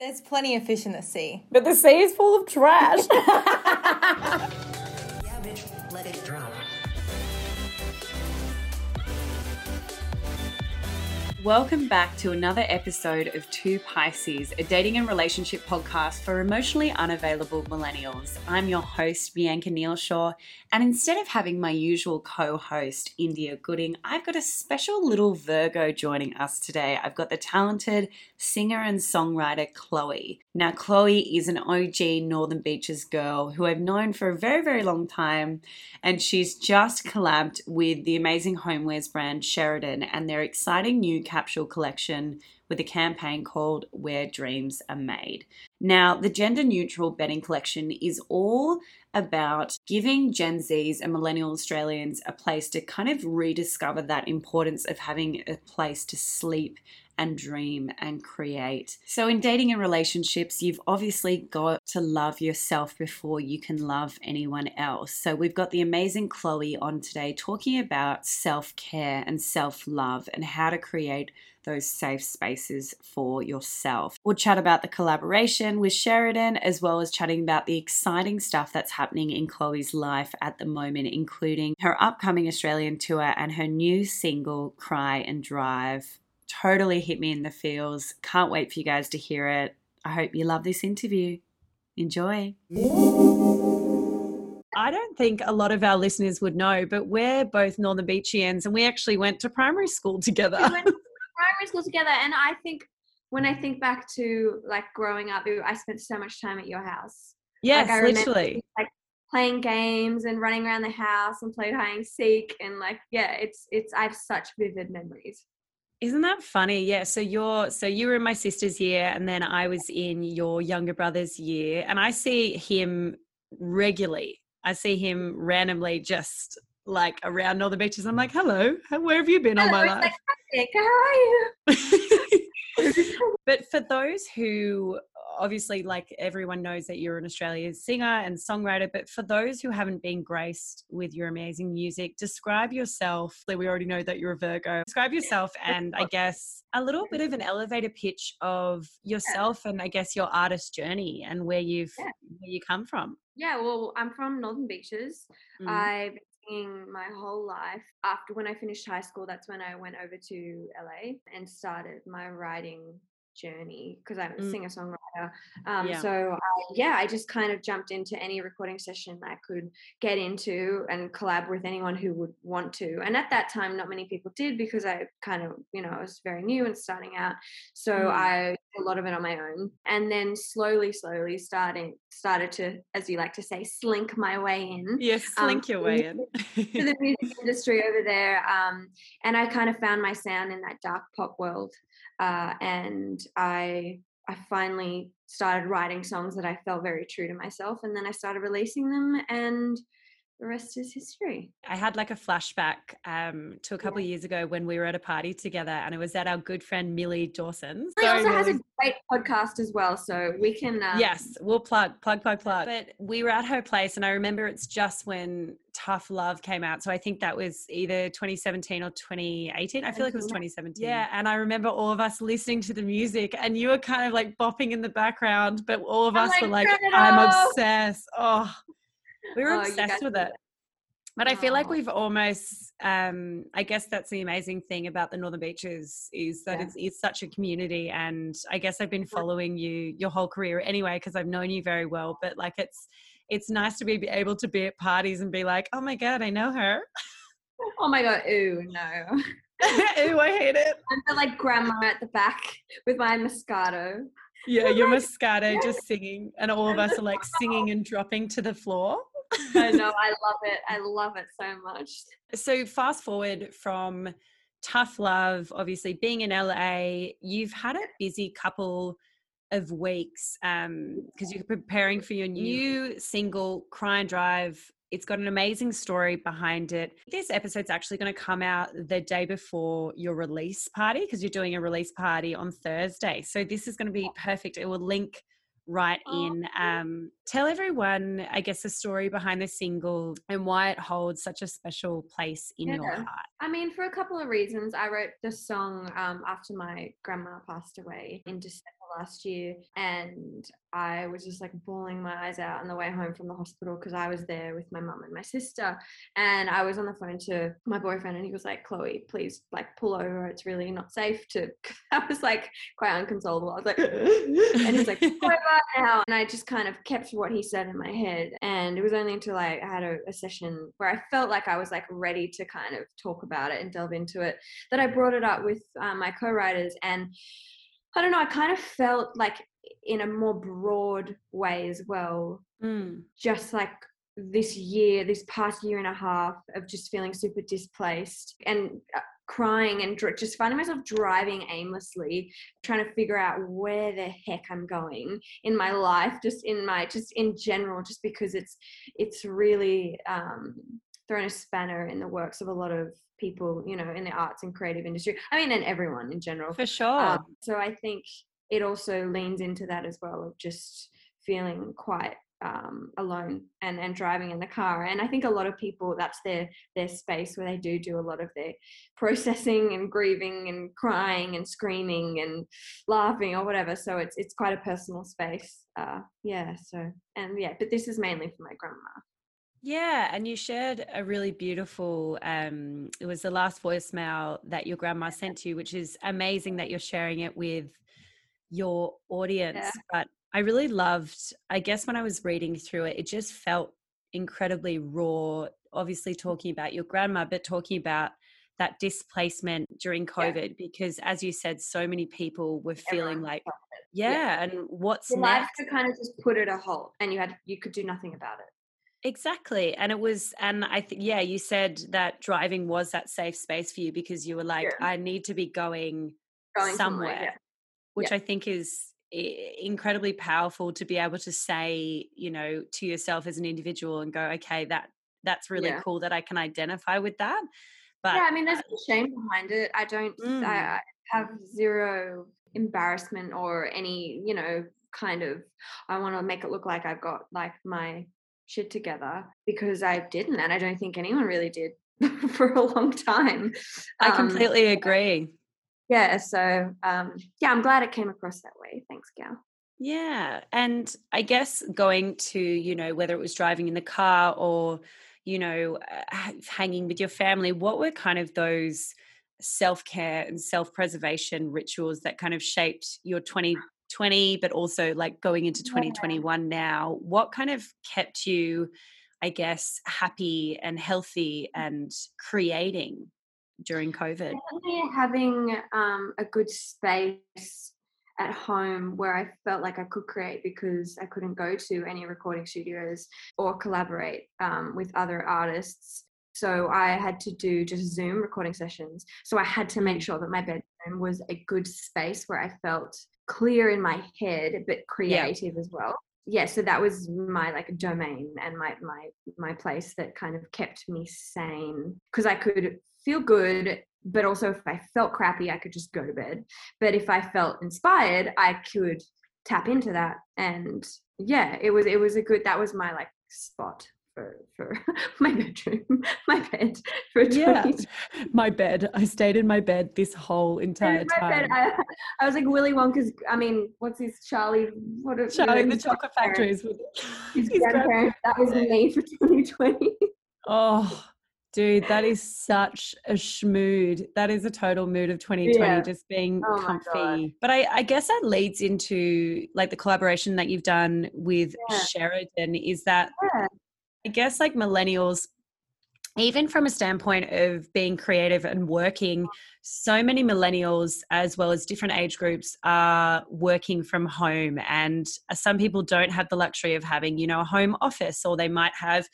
There's plenty of fish in the sea. But the sea is full of trash. Yeah, bitch, let it drop. Welcome back to another episode of Two Pisces, a dating and relationship podcast for emotionally unavailable millennials. I'm your host, Bianca Nealshaw, and instead of having my usual co host, India Gooding, I've got a special little Virgo joining us today. I've got the talented singer and songwriter Chloe. Now, Chloe is an OG Northern Beaches girl who I've known for a very, very long time, and she's just collabed with the amazing homewares brand Sheridan and their exciting new capsule collection with a campaign called Where Dreams Are Made. Now, the gender neutral bedding collection is all about giving Gen Zs and millennial Australians a place to kind of rediscover that importance of having a place to sleep and dream and create. So, in dating and relationships, you've obviously got to love yourself before you can love anyone else. So, we've got the amazing Chloe on today talking about self care and self love and how to create those safe spaces for yourself. We'll chat about the collaboration with Sheridan, as well as chatting about the exciting stuff that's happening in Chloe's life at the moment, including her upcoming Australian tour and her new single, Cry and Drive totally hit me in the feels. Can't wait for you guys to hear it. I hope you love this interview. Enjoy. I don't think a lot of our listeners would know, but we're both Northern Beachians and we actually went to primary school together. we went to primary school together and i think when i think back to like growing up i spent so much time at your house yes, like, I remember literally. like playing games and running around the house and played hide and seek and like yeah it's it's i have such vivid memories Isn't that funny? Yeah. So you're so you were in my sister's year and then I was in your younger brother's year and I see him regularly. I see him randomly just like around Northern Beaches. I'm like, hello, where have you been all my life? like, how are you but for those who obviously like everyone knows that you're an Australian singer and songwriter, but for those who haven't been graced with your amazing music, describe yourself. We already know that you're a Virgo. Describe yourself and I guess a little bit of an elevator pitch of yourself and I guess your artist journey and where you've Yeah. where you come from. yeah well i'm from northern beaches Mm. I've been my whole life. After when I finished high school, that's when I went over to LA and started my writing journey because I'm a Mm. singer songwriter. Um, Yeah. So I, yeah, I just kind of jumped into any recording session I could get into and collab with anyone who would want to. And at that time, not many people did because I kind of you know I was very new and starting out. So Mm. I a lot of it on my own, and then slowly, slowly starting started to, as you like to say, slink my way in Yes, um, slink your way in. to the music industry over there. Um, and I kind of found my sound in that dark pop world. Uh, and I I finally started writing songs that I felt very true to myself. And then I started releasing them and the rest is history. I had like a flashback um, to a couple of years ago when we were at a party together, and it was at our good friend Millie Dawson's. He also has a great podcast as well, so we can. Um, yes, we'll plug, plug, plug, plug. But we were at her place, and I remember it's just when Tough Love came out. So I think that was either 2017 or 2018. I feel like it was 2017. Yeah, and I remember all of us listening to the music, and you were kind of like bopping in the background, but all of I'm us were like, like, "I'm off." obsessed." Oh, we were Oh, obsessed with did it. But I feel like we've almost, um, I guess that's the amazing thing about the Northern Beaches is that Yeah. it's, it's such a community. And I guess I've been following you your whole career anyway, because I've known you very well. But like it's, it's nice to be able to be at parties and be like, oh my God, I know her. Oh my god! Ooh, no. Ooh, I hate it. I'm like grandma at the back with my Moscato. Yeah, you're Moscato just singing, and all of us are like singing and dropping to the floor. I know. I love it. I love it so much. so fast forward from tough love obviously being in la you've had a busy couple of weeks um because you're preparing for your new single cry and drive it's got an amazing story behind it this episode's actually going to come out the day before your release party because you're doing a release party on thursday so this is going to be perfect it will link right Aw. in um tell everyone i guess the story behind the single and why it holds such a special place in your heart I mean, for a couple of reasons, I wrote the song um, after my grandma passed away in December last year and I was just like bawling my eyes out on the way home from the hospital because I was there with my mum and my sister. And I was on the phone to my boyfriend and he was like, Chloe, please like pull over. It's really not safe to. I was like quite unconsolable. I was like, and he's like, pull over now. And I just kind of kept what he said in my head. And it was only until I had a, a session where I felt like I was like ready to kind of talk about it and delve into it that I brought it up with um, my co writers. And I don't know, I kind of felt like in a more broad way as well. Mm. Just like this year, this past year and a half of just feeling super displaced and uh, crying and dr- just finding myself driving aimlessly, trying to figure out where the heck I'm going in my life, just in my, just in general, just because it's, it's really um, thrown a spanner in the works of a lot of people, you know, in the arts and creative industry. I mean, and everyone in general. For sure. Um, so I think it also leans into that as well of just feeling quite um, alone and and driving in the car. And I think a lot of people that's their their space where they do do a lot of their processing and grieving and crying and screaming and laughing or whatever. So it's it's quite a personal space. Uh, yeah. So and yeah, but this is mainly for my grandma. Yeah, and you shared a really beautiful um it was the last voicemail that your grandma sent to you, which is amazing that you're sharing it with your audience. Yeah. But I really loved, I guess when I was reading through it, it just felt incredibly raw, obviously talking about your grandma, but talking about that displacement during Yeah. COVID, because as you said, so many people were feeling Everyone like, it. yeah, and what's Your life next? kind of just put it a halt and you had you could do nothing about it. Exactly. And it was, and I think, yeah, you said that driving was that safe space for you because you were like, Yeah. I need to be going, Going somewhere, somewhere. yeah. which I think is incredibly powerful to be able to say, you know, to yourself as an individual and go, okay, that that's really Yeah. cool that I can identify with that. But yeah, I mean, there's no shame behind it. I don't. Mm. I, have zero embarrassment or any, you know, kind of. I want to make it look like I've got like my shit together because I didn't, and I don't think anyone really did for a long time. I Um, completely agree. Yeah. So, um, yeah, I'm glad it came across that way. Thanks, Gal. Yeah. And I guess going to, you know, whether it was driving in the car or, you know, uh, hanging with your family, what were kind of those self care and self preservation rituals that kind of shaped your 2020, but also like going into 2021 now? What kind of kept you, I guess, happy and healthy and creating during COVID? Definitely having um, a good space at home where I felt like I could create because I couldn't go to any recording studios or collaborate um, with other artists. So I had to do just Zoom recording sessions. So I had to make sure that my bedroom was a good space where I felt clear in my head, but creative as well. Yeah, so that was my like domain and my my my place that kind of kept me sane because I could feel good but also if I felt crappy, I could just go to bed. But if I felt inspired, I could tap into that. And yeah, it was it was a good that was my like spot for for my bedroom, my bed for Yeah. 2020. My bed. I stayed in my bed this whole entire time. I, I was like Willy Wonka's. I mean, what's his Charlie? What? a- Charlie, the chocolate grandparents- factories. His his grandparents. That was me for 2020. Oh, dude, that is such a schmood. That is a total mood of 2020, Yeah. just being Oh comfy. But I, I guess that leads into like the collaboration that you've done with Yeah. Sheridan is that Yeah. I guess like millennials, even from a standpoint of being creative and working, so many millennials, as well as different age groups, are working from home. And some people don't have the luxury of having, you know, a home office, or they might have,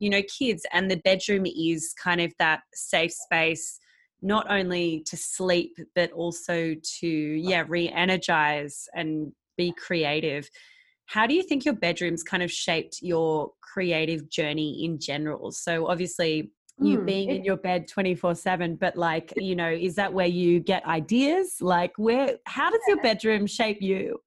you know, kids. And the bedroom is kind of that safe space, not only to sleep, but also to, yeah, re energize and be creative. How do you think your bedrooms kind of shaped your creative journey in general? So, obviously, you Mm, being it- in your bed 24 7, but like, you know, is that where you get ideas? Like, where, how does your bedroom shape you?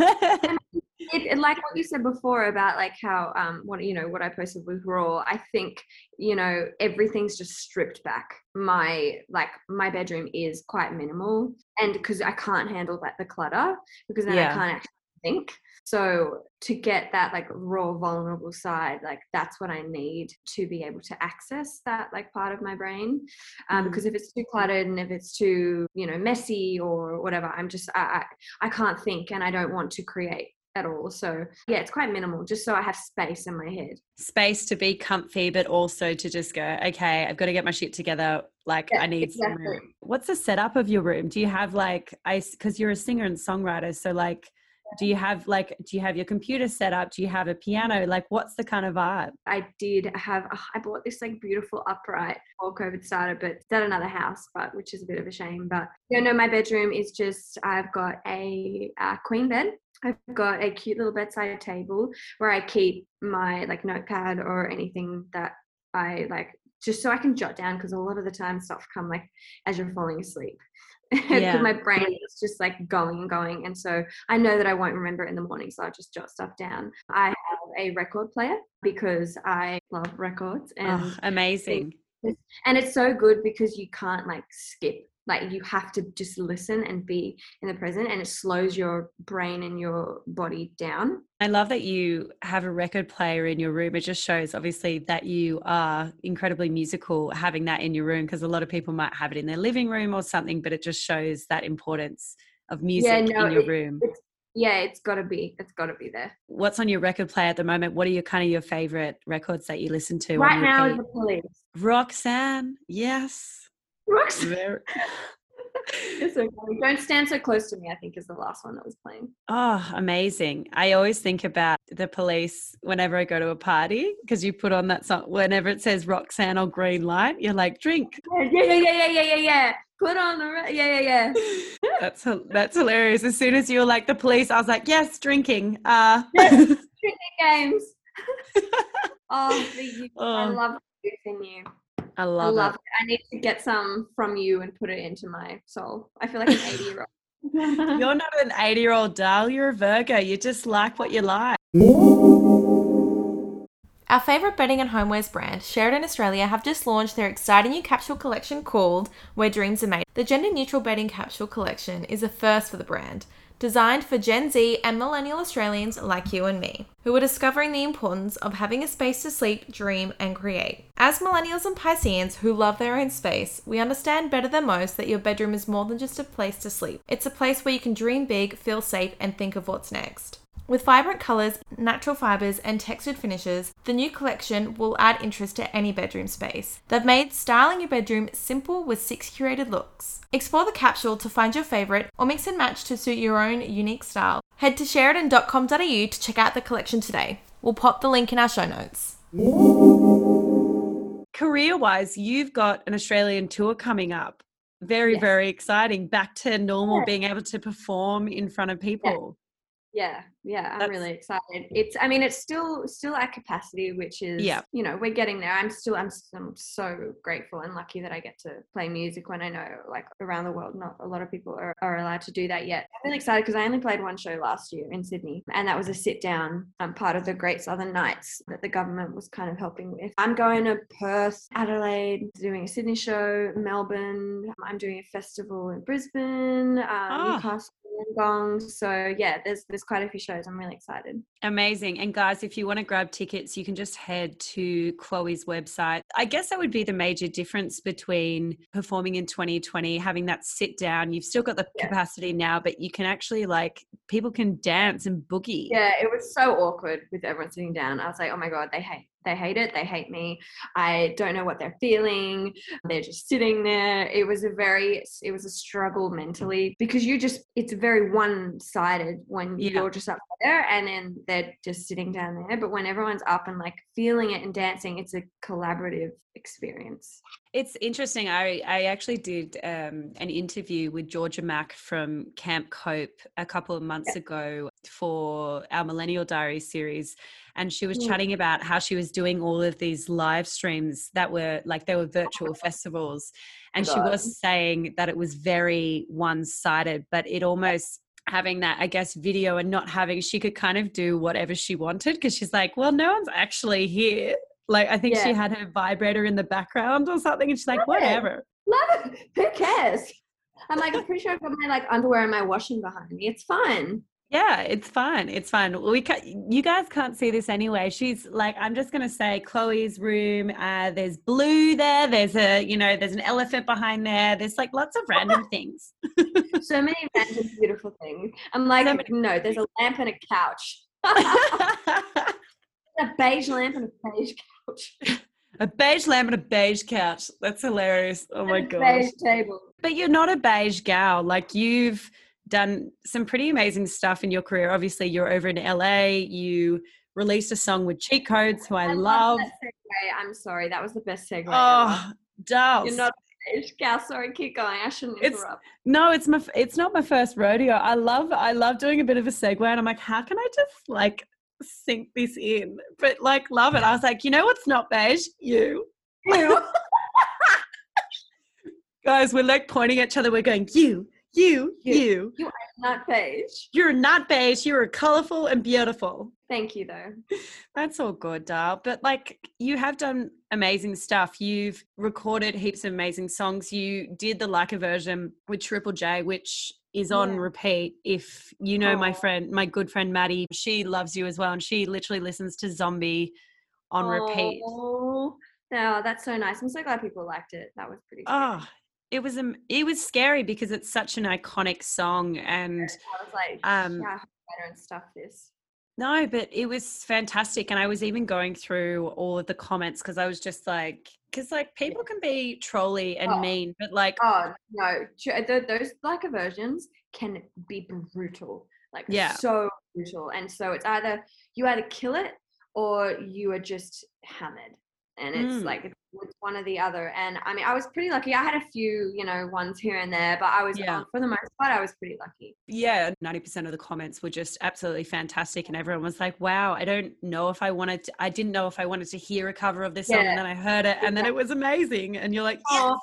it, it- like what you said before about like how um what you know what I posted with raw I think you know everything's just stripped back my like my bedroom is quite minimal and because i can't handle that the clutter because then Yeah. i can't actually think so to get that like raw vulnerable side like that's what i need to be able to access that like part of my brain um, Mhm. because if it's too cluttered and if it's too you know messy or whatever i'm just I, I i can't think and i don't want to create at all so yeah it's quite minimal just so i have space in my head Space to be comfy, but also to just go, okay, I've got to get my shit together. Like Yeah, I need some room. What's the setup of your room? Do you have like I because you're a singer and songwriter, so like do you have like do you have your computer set up? Do you have a piano? Like what's the kind of vibe? I did have I bought this like beautiful upright before COVID started, but it's at another house, but which is a bit of a shame. But you know, my bedroom is just I've got a, uh queen bed. I've got a cute little bedside table where I keep my like notepad or anything that I like just so I can jot down because a lot of the time stuff come like as you're falling asleep. Yeah. my brain is just like going and going. And so I know that I won't remember it in the morning. So I just jot stuff down. I have a record player because I love records oh, and Oh, amazing. and it's so good because you can't like skip like you have to just listen and be in the present and it slows your brain and your body down I love that you have a record player in your room. It just shows, obviously, that you are incredibly musical having that in your room because a lot of people might have it in their living room or something, but it just shows that importance of music no, in your it- room. it's yeah it's got to be it's got to be there What's on your record player at the moment? What are your kind of your favorite records that you listen to? right now is the police Roxanne, yes. Very- It's so don't stand so close to me i think is the last one that was playing Oh, amazing. I always think about the police whenever I go to a party because you put on that song whenever it says Roxanne or Green Light, you're like, drink. yeah yeah yeah yeah yeah yeah yeah put on the re- yeah yeah yeah That's that's hilarious. As soon as you were like the police, I was like, yes, drinking. Uh Yes. games oh the youth. i Oh. love in you I I love, love it. it. I need to get some from you and put it into my soul. I feel like an 80 year old. You're not an 80 year old doll, you're a Virgo. You just like what you like. Our favourite bedding and homewares brand, Sheridan Australia, have just launched their exciting new capsule collection called Where Dreams Are Made. The gender neutral bedding capsule collection is a first for the brand, designed for Gen Z and millennial Australians like you and me, who are discovering the importance of having a space to sleep, dream, and create. As millennials and Pisceans who love their own space, we understand better than most that your bedroom is more than just a place to sleep. It's a place where you can dream big, feel safe, and think of what's next. With vibrant colours, natural fibres, and textured finishes, the new collection will add interest to any bedroom space. They've made styling your bedroom simple with six curated looks. Explore the capsule to find your favourite or mix and match to suit your own unique style. Head to sheridan.com.au to check out the collection today. We'll pop the link in our show notes. Career wise, you've got an Australian tour coming up. Very, Yes. very exciting. Back to normal, Yeah. being able to perform in front of people. Yeah, yeah, Yeah i'm That's- really excited. It's, I mean, it's still still at capacity, which is, Yeah. you know, we're getting there. I'm still, I'm, I'm so grateful and lucky that I get to play music when I know, like, around the world, not a lot of people are, are allowed to do that yet. I'm really excited because I only played one show last year in Sydney, and that was a sit down um, part of the Great Southern Nights that the government was kind of helping with. I'm going to Perth, Adelaide, doing a Sydney show, Melbourne. I'm doing a festival in Brisbane, um, Ah. Newcastle. Wollongong. So yeah, there's there's quite a few shows. I'm really excited. Amazing. And guys, if you want to grab tickets, you can just head to Chloe's website. I guess that would be the major difference between performing in 2020, having that sit down. You've still got the Yeah. capacity now, but you can actually like people can dance and boogie. Yeah, it was so awkward with everyone sitting down. I was like, oh my god, they hate they hate it. They hate me. I don't know what they're feeling. They're just sitting there. It was a very it was a struggle mentally because you just it's very one sided when Yeah. you're just up there and then they're just sitting down there. But when everyone's up and like feeling it and dancing, it's a collaborative experience. It's interesting. I, I actually did um, an interview with Georgia Maq from Camp Cope a couple of months ago for our Millennial Diary series. And she was Mm. chatting about how she was doing all of these live streams that were like they were virtual festivals. And she was saying that it was very one sided, but it almost having that, I guess, video and not having, she could kind of do whatever she wanted because she's like, well, no one's actually here. Like I think she had her vibrator in the background or something, and she's like, Love it. whatever. Love it. Who cares? I'm like, I'm pretty sure I've got my like underwear and my washing behind me. It's fine. Yeah, it's fine. It's fine. We ca you guys can't see this anyway. She's like, I'm just gonna say, Chloe's room. Uh, there's blue there. There's a, you know, there's an elephant behind there. There's like lots of random things. So many random beautiful things. I'm like, So no, there's a lamp and a couch. a beige lamp and a beige couch. a beige lamp and a beige couch. That's hilarious. Oh my god. Beige table. But you're not a beige gal. Like you've done some pretty amazing stuff in your career. Obviously, you're over in LA. You released a song with Cheat Codes, who I, love. that. I'm sorry. That was the best segue. Oh, Dals. You're not gal. Sorry, keep going. I shouldn't It's- interrupt. No, it's my. It's not my first rodeo. I love. I love doing a bit of a segue, and I'm like, how can I just like sink this in? But like, love it. I was like, you know what's not beige? You. You. Guys, we're like pointing at each other. We're going, you, you, You. you. Are not beige. You're not beige. You're colorful and beautiful. Thank you, though. That's all good, Dal. But like, you have done amazing stuff. You've recorded heaps of amazing songs. You did the like a version with Triple J, which is on Yeah. repeat. If you know my friend, my good friend Maddie, she loves you as well, and she literally listens to Zombie on repeat. Oh, no, that's so nice. I'm so glad people liked it. That was pretty. scary. Oh, it was um, it was scary because it's such an iconic song, and I was like, um, yeah, I hope stuff this. No, but it was fantastic. And I was even going through all of the comments because I was just like, because like people can be trolly and Oh. mean, but like, Oh no, tr- those like aversions can be brutal, like Yeah. so brutal. And so it's either you either kill it or you are just hammered, and it's Mm. like it's one or the other. And I mean, I was pretty lucky. I had a few, you know, ones here and there, but I was Yeah. um, for the most part, I was pretty lucky. yeah, 90% of the comments were just absolutely fantastic. And everyone was like, wow, I don't know if I wanted to, I didn't know if I wanted to hear a cover of this song. And then I heard it and then it was amazing. And you're like, yes. Oh,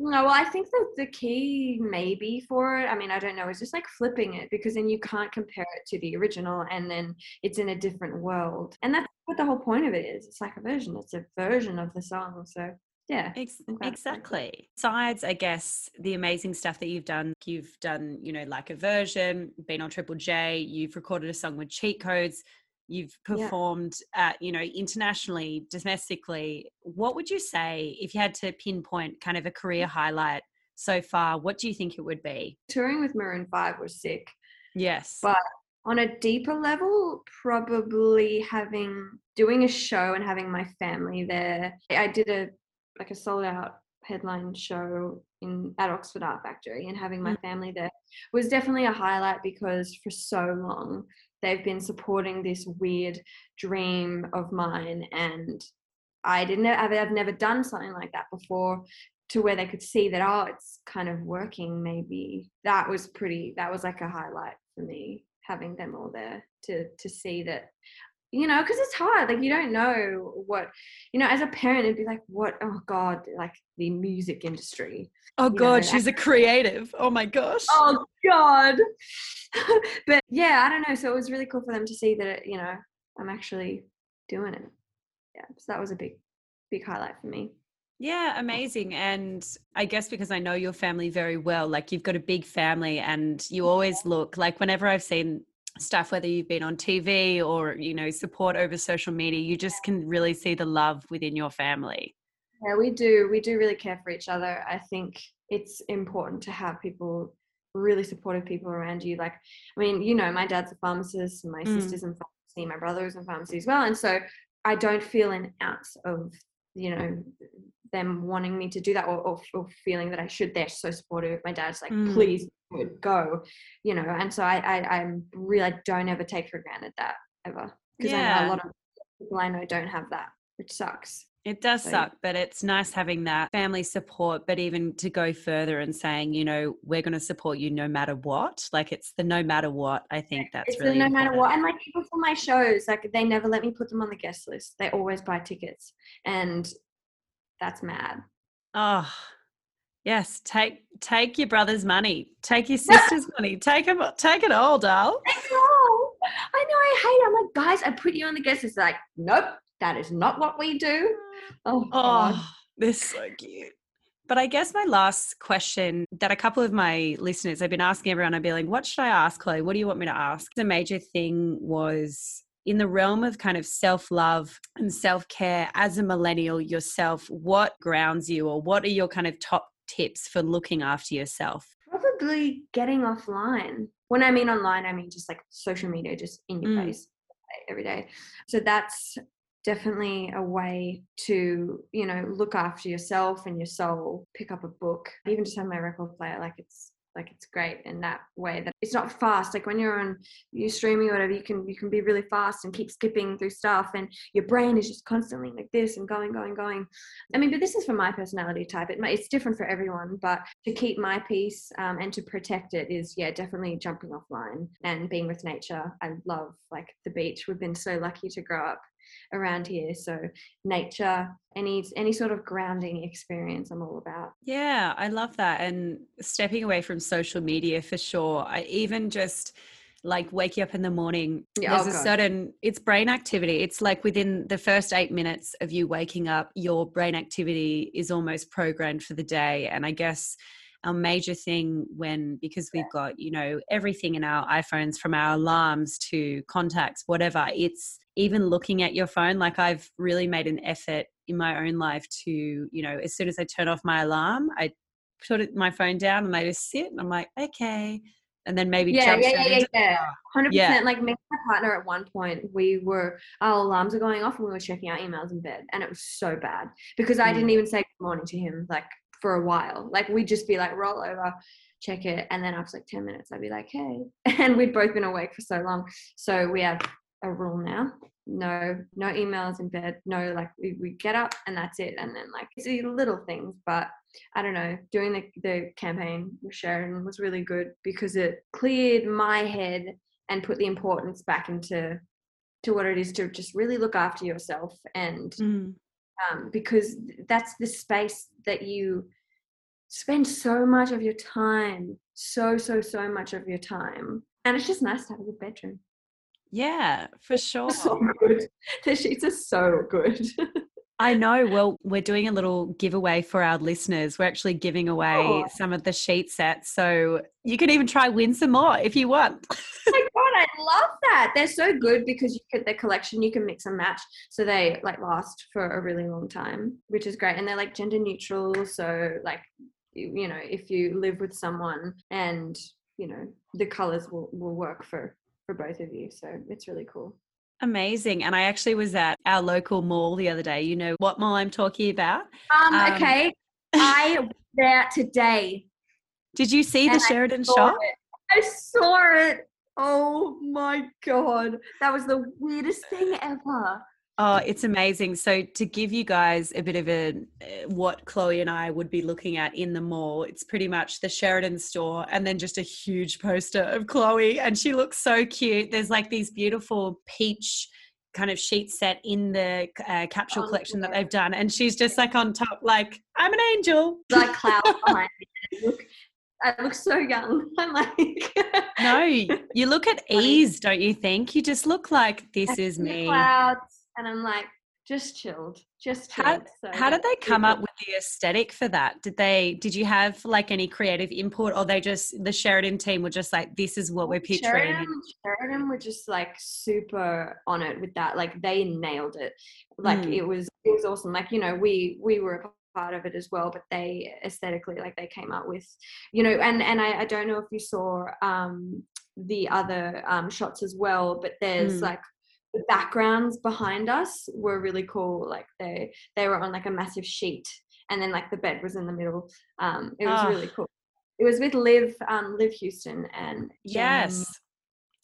No, well, I think that the key maybe for it, I mean, I don't know, is just like flipping it because then you can't compare it to the original and then it's in a different world. And that's what the whole point of it is. It's like a version, it's a version of the song. So, yeah. Ex- I'm glad it's done. exactly. Besides, I guess the amazing stuff that you've done, you've done, you know, like a version, been on Triple J, you've recorded a song with cheat codes, you've Yeah. performed uh, you know, internationally, domestically. What would you say if you had to pinpoint kind of a career mm. highlight so far? What do you think it would be? Touring with Maroon 5 was sick. Yes. But on a deeper level, probably having doing a show and having my family there. I did a like a sold out headline show in at Oxford Art Factory and having my mm. family there was definitely a highlight because for so long they've been supporting this weird dream of mine and I didn't I've, I've never done something like that before to where they could see that oh it's kind of working maybe. That was pretty that was like a highlight for me having them all there to to see that you know because it's hard like you don't know what you know as a parent it'd be like what oh god like the music industry oh, God, know, she's a creative. Oh, my gosh. oh god but yeah i don't know so it was really cool for them to see that you know i'm actually doing it yeah so that was a big big highlight for me Yeah, amazing. And I guess because I know your family very well, like you've got a big family and you always look like whenever I've seen stuff, whether you've been on TV or, you know, support over social media, you just can really see the love within your family. Yeah, we do. We do really care for each other. I think it's important to have people, really supportive people around you. Like, I mean, you know, my dad's a pharmacist, my Mm. sister's in pharmacy, my brother is in pharmacy as well. And so I don't feel an ounce of, you know, them wanting me to do that or, or, or feeling that I should. They're so supportive. My dad's like, Mm. please go, you know. And so I, I, I'm really, I don't ever take for granted that ever. Because I know Yeah. a lot of people I know don't have that, which sucks. It does So- suck, but it's nice having that family support. But even to go further and saying, you know, we're going to support you no matter what. Like it's the no matter what. I think that's it's really the no matter what. And like people for my shows, like they never let me put them on the guest list. They always buy tickets, and that's mad. Oh, yes. Take take your brother's money. Take your sister's money. Take 'em- Take it all, Dal. I know. I know. I hate. It. I'm like, guys, I put you on the guest It's like, nope. that is not what we do. Oh, God. Oh, they're so cute. But I guess my last question that a couple of my listeners, I've been asking everyone, I'd be like, what should I ask, Chloe? What do you want me to ask? The major thing was in the realm of kind of self love and self care as a millennial yourself, what grounds you or what are your kind of top tips for looking after yourself? Probably getting offline. When I mean online, I mean just like social media, just in your Mm. face every day. So that's definitely a way to, you know, look after yourself and your soul. Pick up a book, even just have my record player. Like it's like it's great in that way that it's not fast like when you're on you streaming or whatever you can you can be really fast and keep skipping through stuff and your brain is just constantly like this and going going going. I mean but this is for my personality type. It, it's different for everyone but to keep my peace um, and to protect it is yeah definitely jumping offline and being with nature. I love like the beach. We've been so lucky to grow up around here so nature any any sort of grounding experience i'm all about Yeah, I love that. And stepping away from social media for sure. I even just like waking up in the morning, Yeah, there's oh a certain, it's brain activity. It's like within the first eight minutes of you waking up, your brain activity is almost programmed for the day. And I guess our major thing when, because we've got, you know, everything in our iPhones from our alarms to contacts, whatever, it's even looking at your phone. Like I've really made an effort in my own life to, you know, as soon as I turn off my alarm, I put my phone down and I just sit and I'm like, okay. And then maybe yeah, yeah, yeah, yeah, yeah. Hundred Yeah. percent. Like me and my partner at one point, we were our alarms were going off and we were checking our emails in bed, and it was so bad because I Mm. didn't even say good morning to him like for a while. Like we'd just be like roll over, check it, and then after like ten minutes, I'd be like, hey, and we'd both been awake for so long. So we have a rule now. No, no emails in bed. No, like we, we get up and that's it. And then like the little things, but I don't know, doing the, the campaign with Sheridan was really good because it cleared my head and put the importance back into to what it is to just really look after yourself and Mm. Um, because that's the space that you spend so much of your time so so so much of your time and it's just nice to have a good bedroom Yeah, for sure. so good the sheets are so good I know. Well, we're doing a little giveaway for our listeners. We're actually giving away Oh. some of the sheet sets. So you can even try win some more if you want. god, I love that. They're so good because you could their collection you can mix and match, so they like last for a really long time, which is great. And they're like gender neutral, so like you you know if you live with someone and you know the colors will will work for for both of you. So it's really cool. Amazing. And I actually was at our local mall the other day. You know what mall I'm talking about? Um, Um, okay, I was there today. Did you see the Sheridan shop? it. I saw it. Oh my god, that was the weirdest thing ever. Oh, it's amazing. So to give you guys a bit of a uh, what Chloe and I would be looking at in the mall, it's pretty much the Sheridan store and then just a huge poster of Chloe and she looks so cute. There's like these beautiful peach kind of sheet set in the uh, capsule Oh, collection that they've done and she's just like on top like I'm an angel. Like cloud behind me. Look, I look so young. I'm like, No, you look at ease, don't you think? You just look like I this is me. Clouds, and I'm like, just chilled, just How- So How did they come up with the aesthetic for that? Did they did you have like any creative input or they just the Sheridan team were just like this is what we're picturing? Sheridan, Sheridan were just like super on it with that. Like they nailed it. Like Mm. it was it was awesome. Like you know we we were a part of it as well, but they aesthetically like they came up with you know and and I, I don't know if you saw um the other um shots as well, but there's Mm. like the backgrounds behind us were really cool. Like they they were on like a massive sheet and then like the bed was in the middle. Um it was Ah. really cool. It was with Liv um Liv Hewson and Yes.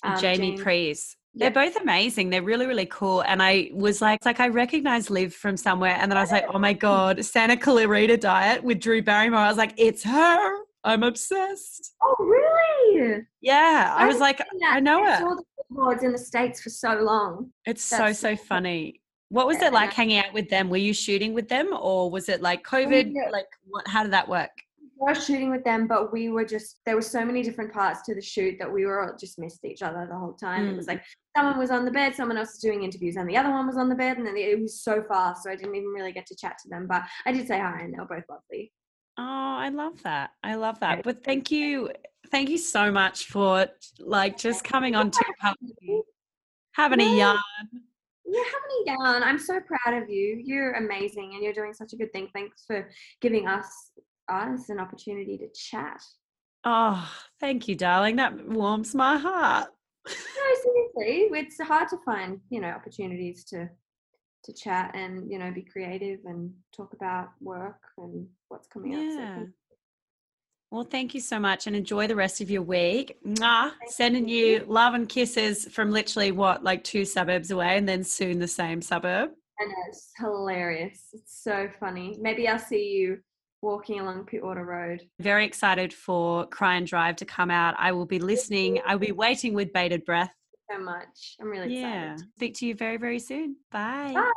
um, Jamie Prees. They're Yeah. both amazing. They're really, really cool. And I was like, like I recognize Liv from somewhere. And then I was like, oh my God, Santa Clarita Diet with Drew Barrymore. I was like, it's her. I'm obsessed. Oh, really? Yeah. I was like. I know I it. saw the billboards in the states for so long. It's so, That's so so cool. funny. What was Yeah, it like hanging out with them? Were you shooting with them or was it like oh, COVID? yeah. Like, what, how did that work? Were shooting with them, but we were just there were so many different parts to the shoot that we were just missed each other the whole time. It was hmm. like someone was on the bed, someone else was doing interviews, and the other one was on the bed, and then it was so fast, so I didn't even really get to chat to them. But I did say hi, and they were both lovely. Oh, I love that. I love that. But thank you, thank you so much for like just coming on to having a yarn. You're having a yarn. I'm so proud of you. You're amazing, and you're doing such a good thing. Thanks for giving us artists an opportunity to chat. Oh, thank you, darling. That warms my heart. No, seriously, it's hard to find you know opportunities to to chat and you know be creative and talk about work and what's coming up. So Yeah. Well, thank you so much and enjoy the rest of your week. Mwah. Sending you. you love and kisses from literally what, like two suburbs away and then soon the same suburb. I know it's hilarious. It's so funny. Maybe I'll see you walking along Pittwater Road. Very excited for Cry and Drive to come out. I will be listening. I will be waiting with bated breath. So much. I'm really Yeah. excited. Speak to you very, very soon. Bye. Bye.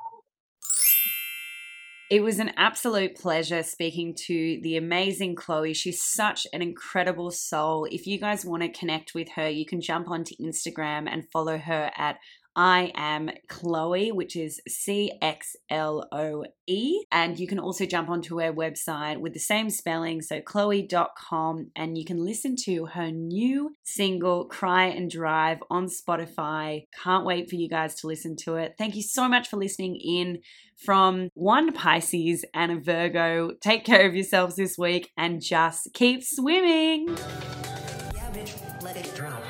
It was an absolute pleasure speaking to the amazing Chloe. She's such an incredible soul. If you guys want to connect with her, you can jump onto Instagram and follow her at I am Chloe, which is C X L O E. And you can also jump onto her website with the same spelling, so chloe.com, and you can listen to her new single, Cry and Drive, on Spotify. Can't wait for you guys to listen to it. Thank you so much for listening in from one Pisces and a Virgo. Take care of yourselves this week and just keep swimming. Yeah, bitch, let it.